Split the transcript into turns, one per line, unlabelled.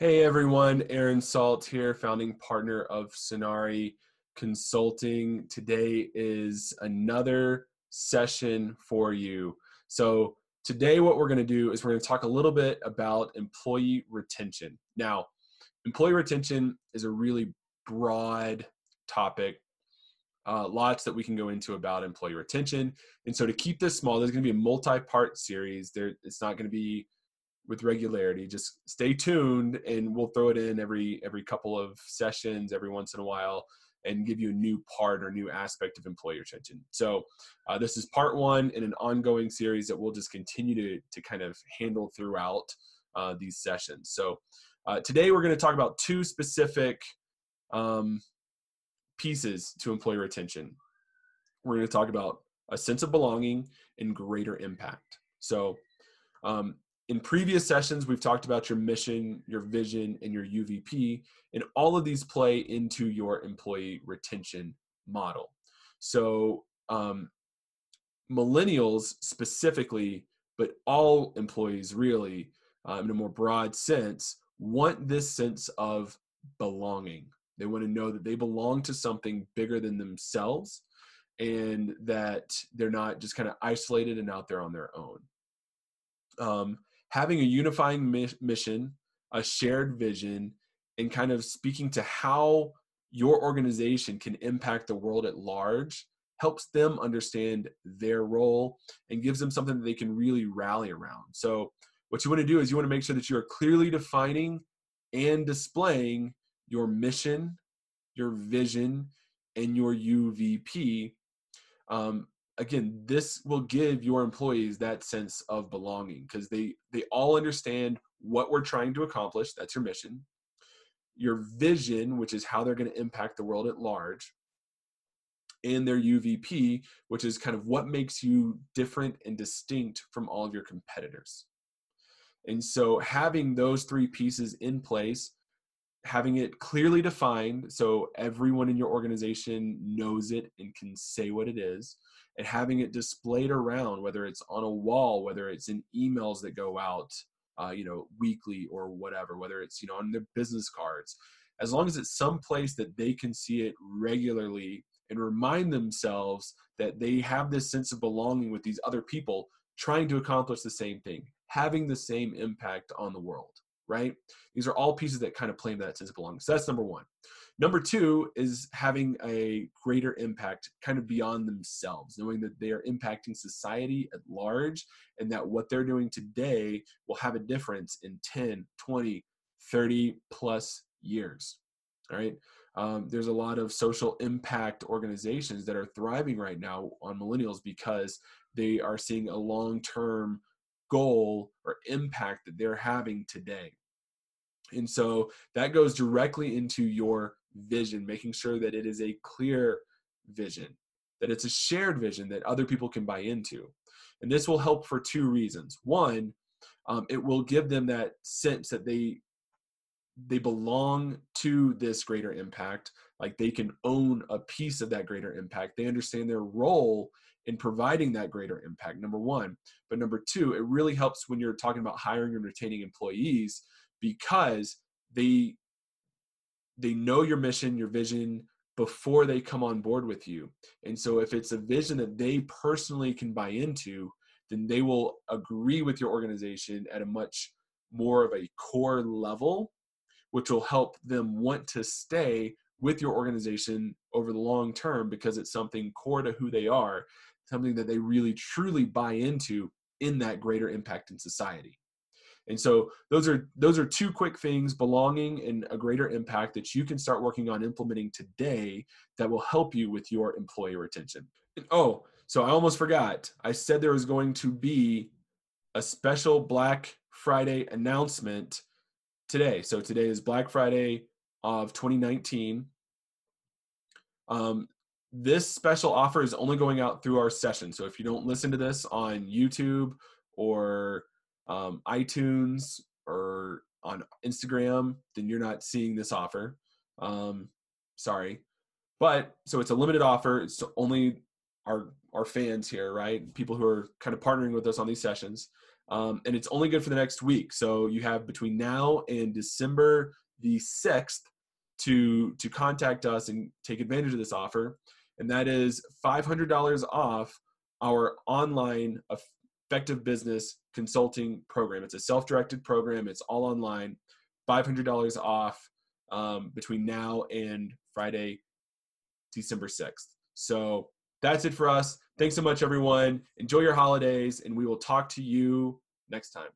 Hey everyone, Aaron Salt here, founding partner of Senarii Consulting. Today is another session for you. So, today, what we're going to do is we're going to talk a little bit about employee retention. Now, employee retention is a really broad topic. Uh, lots that we can go into about employee retention. And so, to keep this small, there's going to be a multi part series. There, it's not going to be with regularity just stay tuned and we'll throw it in every every couple of sessions every once in a while and give you a new part or new aspect of employee retention. So uh, this is part one in an ongoing series that we'll just continue to to kind of handle throughout uh, these sessions. So uh, today we're going to talk about two specific um, pieces to employee retention. We're going to talk about a sense of belonging and greater impact. So um, in previous sessions, we've talked about your mission, your vision, and your UVP, and all of these play into your employee retention model. So, um, millennials specifically, but all employees really, um, in a more broad sense, want this sense of belonging. They want to know that they belong to something bigger than themselves and that they're not just kind of isolated and out there on their own. Um, having a unifying mi- mission, a shared vision, and kind of speaking to how your organization can impact the world at large helps them understand their role and gives them something that they can really rally around. So, what you want to do is you want to make sure that you are clearly defining and displaying your mission, your vision, and your UVP um, again this will give your employees that sense of belonging because they they all understand what we're trying to accomplish that's your mission. Your vision which is how they're going to impact the world at large and their UVP which is kind of what makes you different and distinct from all of your competitors. And so having those three pieces in place having it clearly defined so everyone in your organization knows it and can say what it is and having it displayed around, whether it's on a wall, whether it's in emails that go out, uh, you know, weekly or whatever, whether it's, you know, on their business cards, as long as it's someplace that they can see it regularly and remind themselves that they have this sense of belonging with these other people trying to accomplish the same thing, having the same impact on the world, right? These are all pieces that kind of play that sense of belonging. So that's number one. Number two is having a greater impact kind of beyond themselves, knowing that they are impacting society at large and that what they're doing today will have a difference in 10, 20, 30 plus years. All right. Um, there's a lot of social impact organizations that are thriving right now on millennials because they are seeing a long term goal or impact that they're having today. And so that goes directly into your vision, making sure that it is a clear vision, that it's a shared vision that other people can buy into. And this will help for two reasons. One, um, it will give them that sense that they they belong to this greater impact like they can own a piece of that greater impact they understand their role in providing that greater impact number one but number two it really helps when you're talking about hiring and retaining employees because they they know your mission, your vision before they come on board with you. And so if it's a vision that they personally can buy into, then they will agree with your organization at a much more of a core level, which will help them want to stay with your organization over the long term because it's something core to who they are, something that they really truly buy into in that greater impact in society. And so those are those are two quick things, belonging and a greater impact that you can start working on implementing today that will help you with your employee retention. And, oh, so I almost forgot. I said there was going to be a special Black Friday announcement today. So today is Black Friday of 2019. Um, this special offer is only going out through our session. So if you don't listen to this on YouTube or um, iTunes or on Instagram, then you're not seeing this offer. Um, sorry, but so it's a limited offer. It's only our our fans here, right? People who are kind of partnering with us on these sessions. Um, and it's only good for the next week. So you have between now and December the 6th to, to contact us and take advantage of this offer. And that is $500 off our online effective business consulting program. It's a self directed program, it's all online, $500 off um, between now and Friday, December 6th. So that's it for us. Thanks so much, everyone. Enjoy your holidays, and we will talk to you next time.